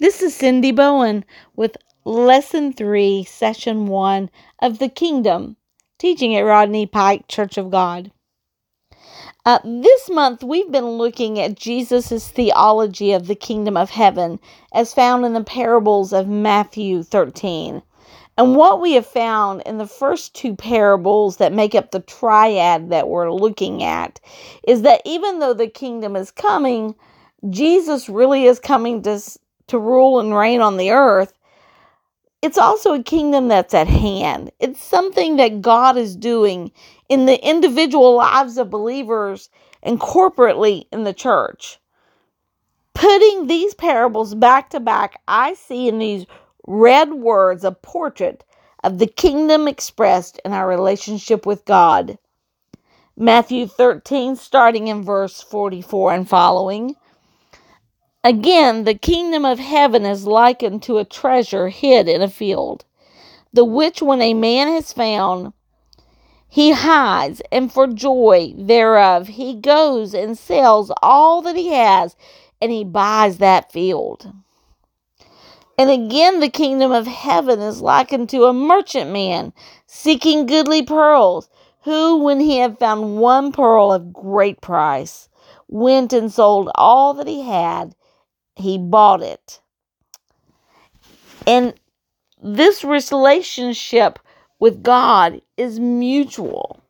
This is Cindy Bowen with Lesson 3, Session 1 of the Kingdom, teaching at Rodney Pike Church of God. Uh, this month, we've been looking at Jesus' theology of the kingdom of heaven as found in the parables of Matthew 13. And what we have found in the first two parables that make up the triad that we're looking at is that even though the kingdom is coming, Jesus really is coming to, to rule and reign on the earth. It's also a kingdom that's at hand. It's something that God is doing in the individual lives of believers and corporately in the church. Putting these parables back to back, I see in these red words a portrait of the kingdom expressed in our relationship with God. Matthew 13, starting in verse 44 and following. Again, the kingdom of heaven is likened to a treasure hid in a field, the which when a man has found, he hides, and for joy thereof he goes and sells all that he has, and he buys that field. And again, the kingdom of heaven is likened to a merchantman seeking goodly pearls, who, when he had found one pearl of great price, went and sold all that he had he bought it. And this relationship with God is mutual.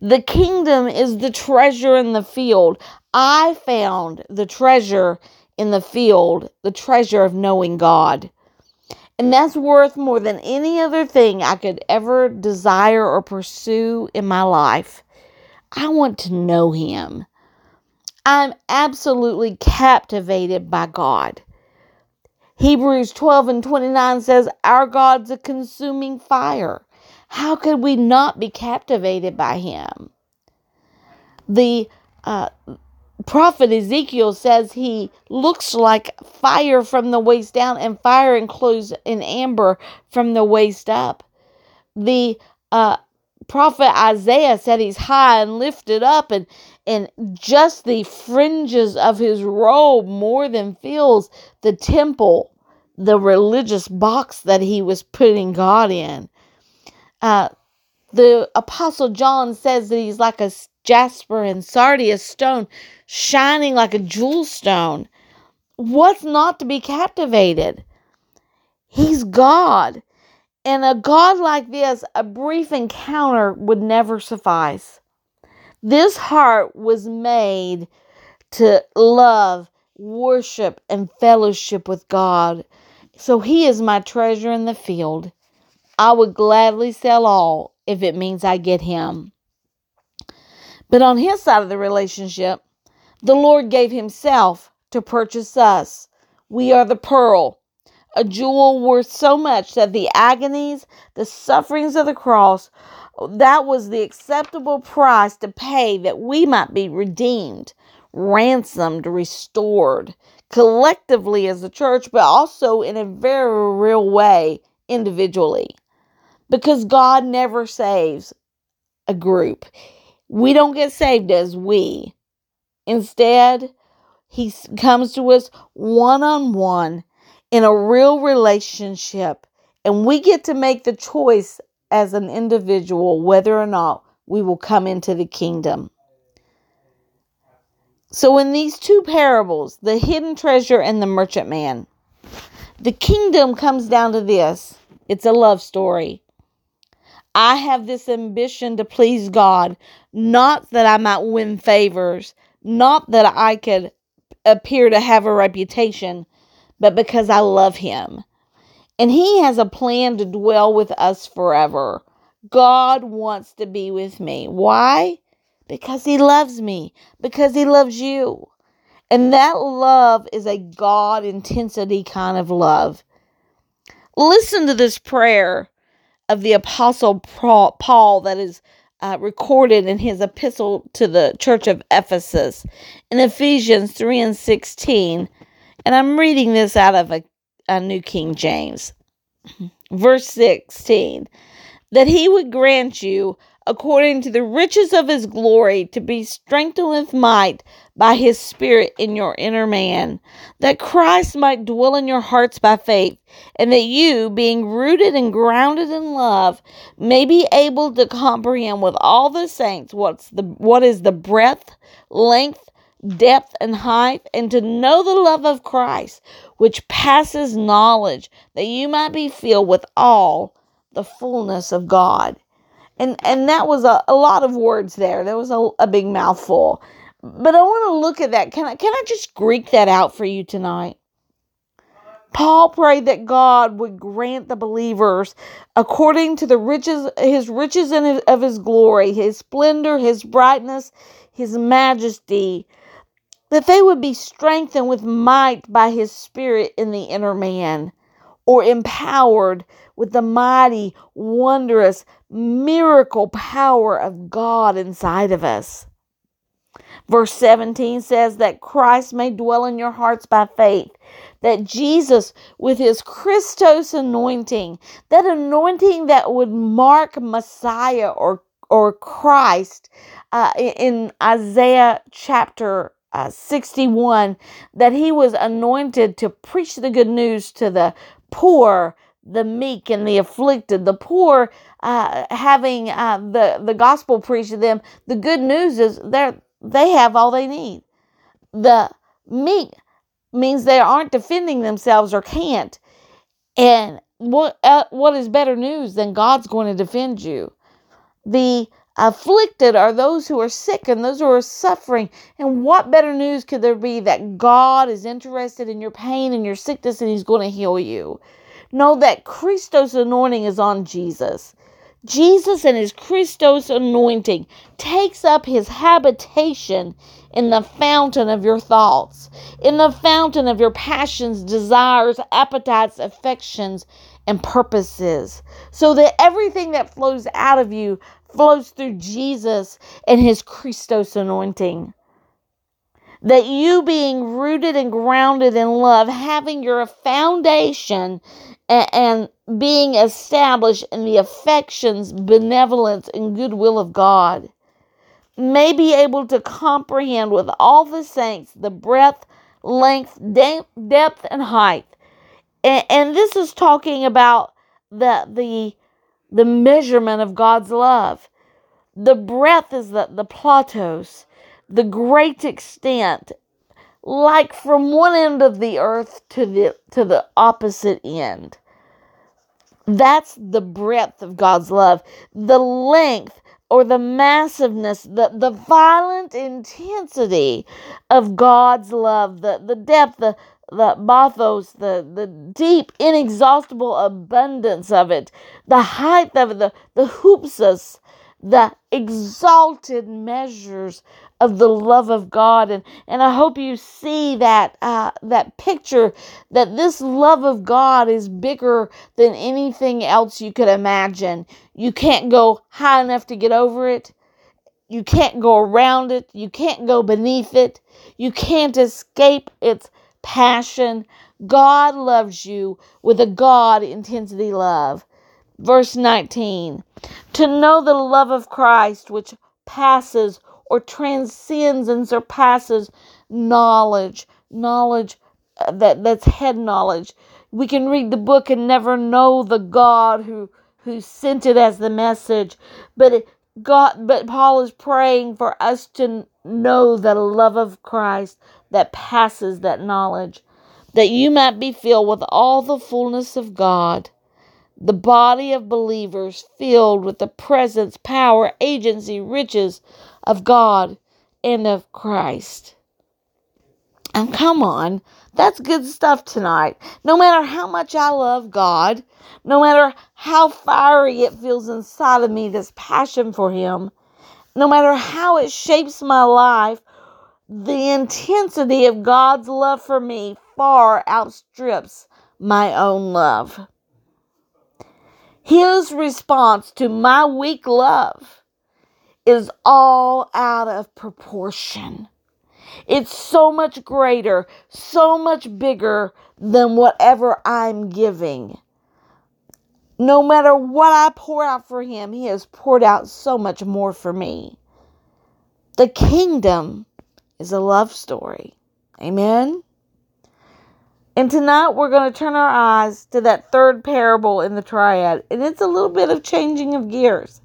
The kingdom is the treasure in the field. I found the treasure in the field, the treasure of knowing God. And that's worth more than any other thing I could ever desire or pursue in my life. I want to know Him. I'm absolutely captivated by God. Hebrews 12 and 29 says, Our God's a consuming fire. How could we not be captivated by him? The uh, prophet Ezekiel says he looks like fire from the waist down and fire enclosed in amber from the waist up. The uh, prophet Isaiah said he's high and lifted up, and, and just the fringes of his robe more than fills the temple, the religious box that he was putting God in. Uh, the apostle John says that he's like a jasper and sardius stone, shining like a jewel stone. What's not to be captivated? He's God. And a God like this, a brief encounter would never suffice. This heart was made to love, worship, and fellowship with God. So he is my treasure in the field. I would gladly sell all if it means I get him. But on his side of the relationship, the Lord gave himself to purchase us. We are the pearl a jewel worth so much that the agonies, the sufferings of the cross, that was the acceptable price to pay that we might be redeemed, ransomed, restored, collectively as a church, but also in a very real way individually. Because God never saves a group. We don't get saved as we. Instead, He comes to us one on one in a real relationship. And we get to make the choice as an individual whether or not we will come into the kingdom. So, in these two parables, the hidden treasure and the merchant man, the kingdom comes down to this it's a love story. I have this ambition to please God, not that I might win favors, not that I could appear to have a reputation, but because I love him. And he has a plan to dwell with us forever. God wants to be with me. Why? Because he loves me, because he loves you. And that love is a God intensity kind of love. Listen to this prayer of the Apostle Paul that is uh, recorded in his epistle to the church of Ephesus in Ephesians 3 and 16. And I'm reading this out of a, a New King James. Verse 16 that he would grant you, according to the riches of his glory, to be strengthened with might by his Spirit in your inner man, that Christ might dwell in your hearts by faith, and that you, being rooted and grounded in love, may be able to comprehend with all the saints what's the what is the breadth, length, depth, and height, and to know the love of Christ, which passes knowledge, that you might be filled with all the fullness of God. And and that was a, a lot of words there. There was a, a big mouthful. But i want to look at that. Can i can i just greek that out for you tonight? Paul prayed that god would grant the believers according to the riches his riches and of his glory his splendor his brightness his majesty that they would be strengthened with might by his spirit in the inner man or empowered with the mighty, wondrous, miracle power of God inside of us. Verse 17 says that Christ may dwell in your hearts by faith. That Jesus, with his Christos anointing, that anointing that would mark Messiah or, or Christ uh, in Isaiah chapter uh, 61, that he was anointed to preach the good news to the poor, the meek and the afflicted, the poor, uh, having uh, the the gospel preached to them. The good news is they they have all they need. The meek means they aren't defending themselves or can't. And what uh, what is better news than God's going to defend you? The afflicted are those who are sick and those who are suffering. And what better news could there be that God is interested in your pain and your sickness and He's going to heal you? Know that Christos anointing is on Jesus. Jesus and his Christos anointing takes up his habitation in the fountain of your thoughts, in the fountain of your passions, desires, appetites, affections, and purposes, so that everything that flows out of you flows through Jesus and his Christos anointing that you being rooted and grounded in love, having your foundation and, and, being established in the affections, benevolence, and goodwill of God, may be able to comprehend with all the saints the breadth, length, de- depth, and height. And, and this is talking about the the the measurement of God's love. The breadth is the, the platos the great extent like from one end of the earth to the to the opposite end that's the breadth of God's love the length or the massiveness the the violent intensity of God's love the the depth the the bathos, the, the deep, inexhaustible abundance of it, the height of it, the, the hupsos, the exalted measures of the love of God. And, and I hope you see that, uh, that picture that this love of God is bigger than anything else you could imagine. You can't go high enough to get over it. You can't go around it. You can't go beneath it. You can't escape its passion. God loves you with a God intensity love. Verse 19 To know the love of Christ, which passes or transcends and surpasses knowledge, knowledge uh, that, that's head knowledge. We can read the book and never know the God who, who sent it as the message, but it, God, but Paul is praying for us to know the love of Christ that passes that knowledge, that you might be filled with all the fullness of God the body of believers filled with the presence, power, agency, riches of God and of Christ. And come on, that's good stuff tonight. No matter how much I love God, no matter how fiery it feels inside of me, this passion for Him, no matter how it shapes my life, the intensity of God's love for me far outstrips my own love. His response to my weak love is all out of proportion. It's so much greater, so much bigger than whatever I'm giving. no matter what I pour out for him, he has poured out so much more for me. The kingdom is a love story. Amen. And tonight we're going to turn our eyes to that third parable in the triad, and it's a little bit of changing of gears.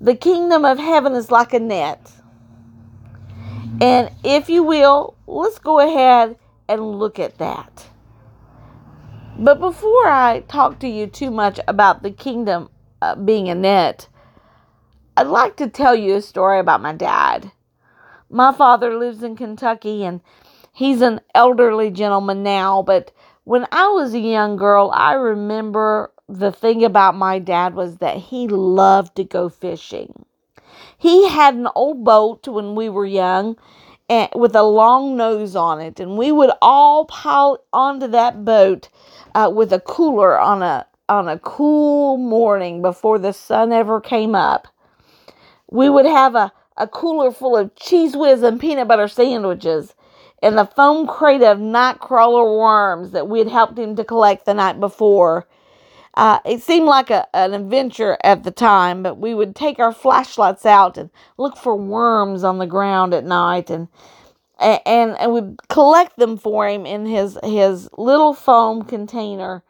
The kingdom of heaven is like a net. And if you will, let's go ahead and look at that. But before I talk to you too much about the kingdom uh, being a net, I'd like to tell you a story about my dad. My father lives in Kentucky and he's an elderly gentleman now, but when I was a young girl, I remember the thing about my dad was that he loved to go fishing. He had an old boat when we were young and with a long nose on it, and we would all pile onto that boat uh, with a cooler on a on a cool morning before the sun ever came up. We would have a, a cooler full of Cheez Whiz and peanut butter sandwiches and the foam crate of night crawler worms that we had helped him to collect the night before. Uh, it seemed like a, an adventure at the time, but we would take our flashlights out and look for worms on the ground at night, and and and we'd collect them for him in his his little foam container.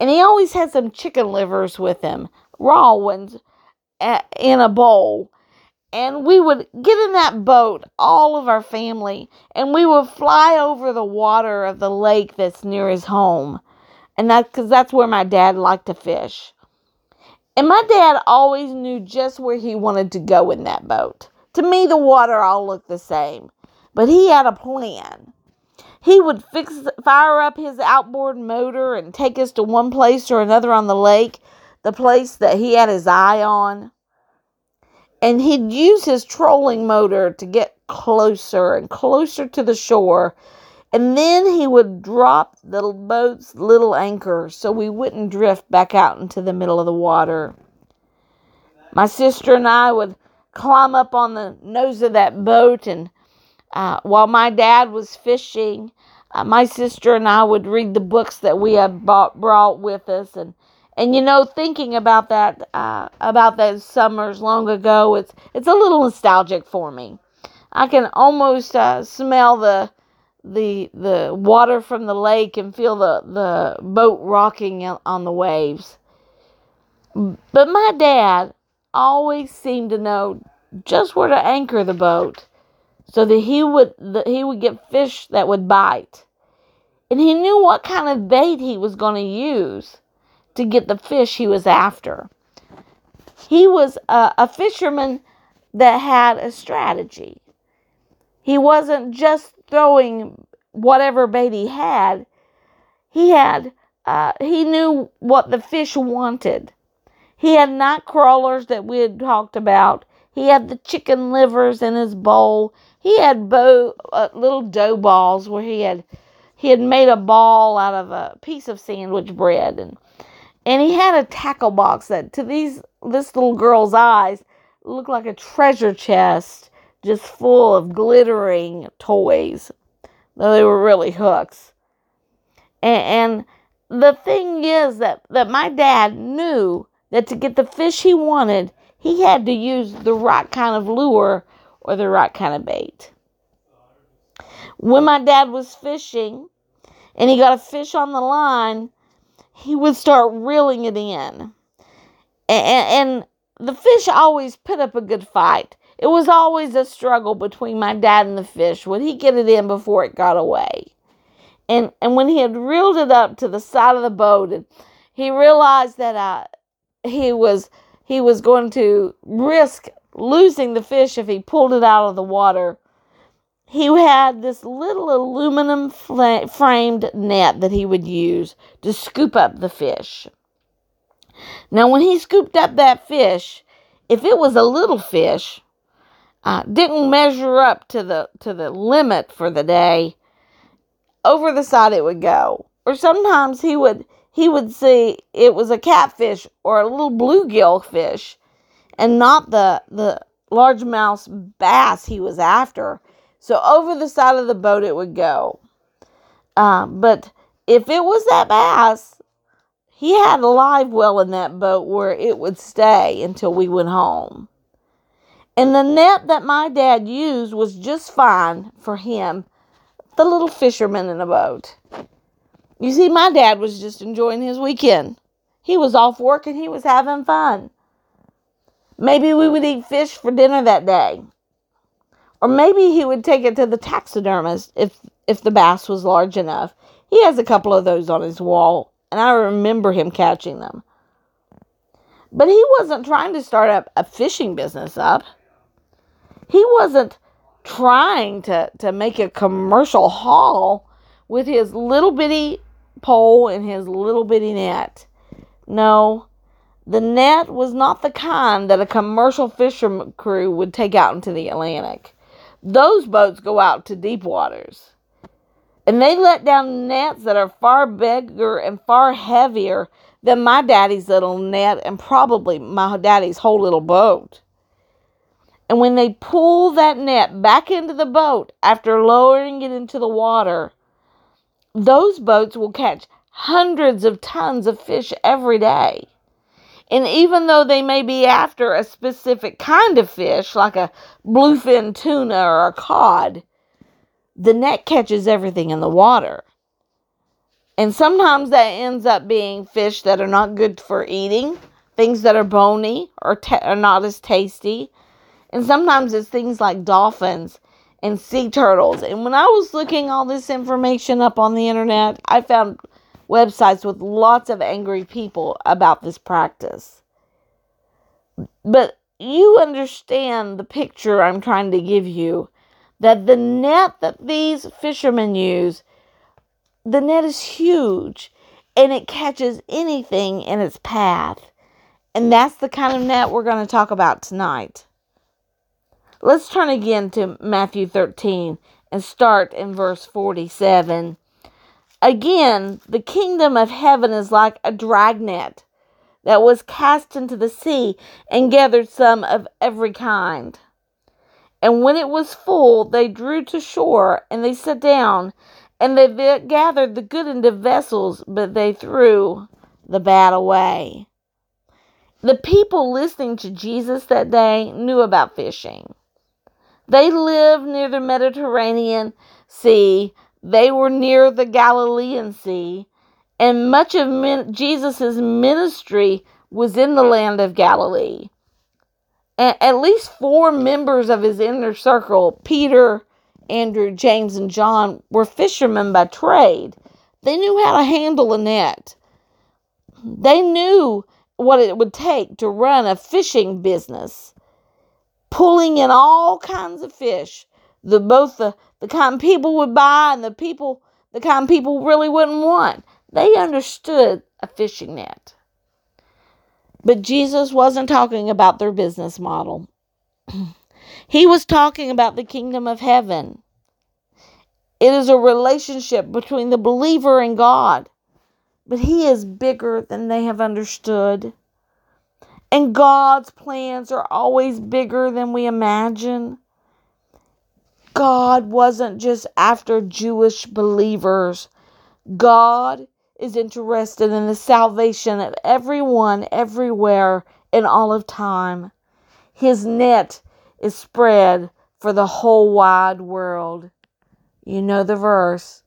And he always had some chicken livers with him, raw ones, in a bowl. And we would get in that boat, all of our family, and we would fly over the water of the lake that's near his home and that's because that's where my dad liked to fish. And my dad always knew just where he wanted to go in that boat. To me, the water all looked the same, but he had a plan. He would fix, fire up his outboard motor and take us to one place or another on the lake, the place that he had his eye on. And he'd use his trolling motor to get closer and closer to the shore and then he would drop the boat's little anchor so we wouldn't drift back out into the middle of the water. My sister and I would climb up on the nose of that boat, and uh, while my dad was fishing, uh, my sister and I would read the books that we had bought, brought with us, and and you know, thinking about that uh, about those summers long ago, it's it's a little nostalgic for me. I can almost uh, smell the the the water from the lake and feel the the boat rocking on the waves. But my dad always seemed to know just where to anchor the boat so that he would that he would get fish that would bite. And he knew what kind of bait he was going to use to get the fish he was after. He was a, a fisherman that had a strategy. He wasn't just throwing whatever bait he had. He had, uh, he knew what the fish wanted. He had night crawlers that we had talked about. He had the chicken livers in his bowl. He had bow, uh, little dough balls where he had he had made a ball out of a piece of sandwich bread and and he had a tackle box that to these this little girl's eyes looked like a treasure chest just full of glittering toys, though they were really hooks. And, and the thing is that, that my dad knew that to get the fish he wanted, he had to use the right kind of lure or the right kind of bait. When my dad was fishing and he got a fish on the line, he would start reeling it in. And, and the fish always put up a good fight. It was always a struggle between my dad and the fish. Would he get it in before it got away? And and when he had reeled it up to the side of the boat, and he realized that uh, he was he was going to risk losing the fish if he pulled it out of the water. He had this little aluminum framed net that he would use to scoop up the fish. Now, when he scooped up that fish, if it was a little fish, uh, didn't measure up to the to the limit for the day, over the side it would go. Or sometimes he would he would see it was a catfish or a little bluegill fish, and not the the largemouth bass he was after. So over the side of the boat it would go. Uh, but if it was that bass, he had a live well in that boat where it would stay until we went home. And the net that my dad used was just fine for him, the little fisherman in the boat. You see, my dad was just enjoying his weekend. He was off work and he was having fun. Maybe we would eat fish for dinner that day. Or maybe he would take it to the taxidermist if if the bass was large enough. He has a couple of those on his wall, and I remember him catching them. But he wasn't trying to start up a fishing business up. He wasn't trying to, to make a commercial haul with his little bitty pole and his little bitty net. No, the net was not the kind that a commercial fisherman crew would take out into the Atlantic. Those boats go out to deep waters. And they let down nets that are far bigger and far heavier than my daddy's little net and probably my daddy's whole little boat. And when they pull that net back into the boat after lowering it into the water, those boats will catch hundreds of tons of fish every day. And even though they may be after a specific kind of fish, like a bluefin tuna or a cod, the net catches everything in the water. And sometimes that ends up being fish that are not good for eating, things that are bony or are not as tasty. And sometimes it's things like dolphins and sea turtles. And when I was looking all this information up on the internet, I found websites with lots of angry people about this practice. But you understand the picture I'm trying to give you that the net that these fishermen use, the net is huge and it catches anything in its path. And that's the kind of net we're going to talk about tonight. Let's turn again to Matthew 13 and start in verse 47. Again, the kingdom of heaven is like a dragnet that was cast into the sea and gathered some of every kind. And when it was full, they drew to shore and they sat down, and they gathered the good into vessels, but they threw the bad away. The people listening to Jesus that day knew about fishing. They lived near the Mediterranean Sea they were near the Galilean Sea, and much of min- Jesus' ministry was in the land of Galilee. A- at least four members of his inner circle, Peter, Andrew, James, and John, were fishermen by trade. They knew how to handle a net. They knew what it would take to run a fishing business, pulling in all kinds of fish, the both the the kind people would buy and the people the kind people really wouldn't want. They understood a fishing net. But Jesus wasn't talking about their business model. he was talking about the kingdom of heaven. It is a relationship between the believer and God. But He is bigger than they have understood. And God's plans are always bigger than we imagine. God wasn't just after Jewish believers. God is interested in the salvation of everyone, everywhere, in all of time. His net is spread for the whole wide world. You know the verse,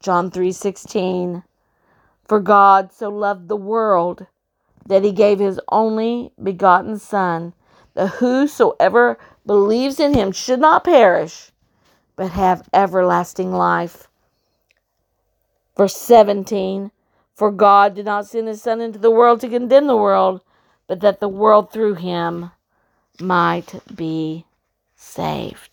John 3:16. For God so loved the world that he gave his only begotten son, that whosoever believes in him should not perish, but have everlasting life. Verse 17 For God did not send his Son into the world to condemn the world, but that the world through him might be saved.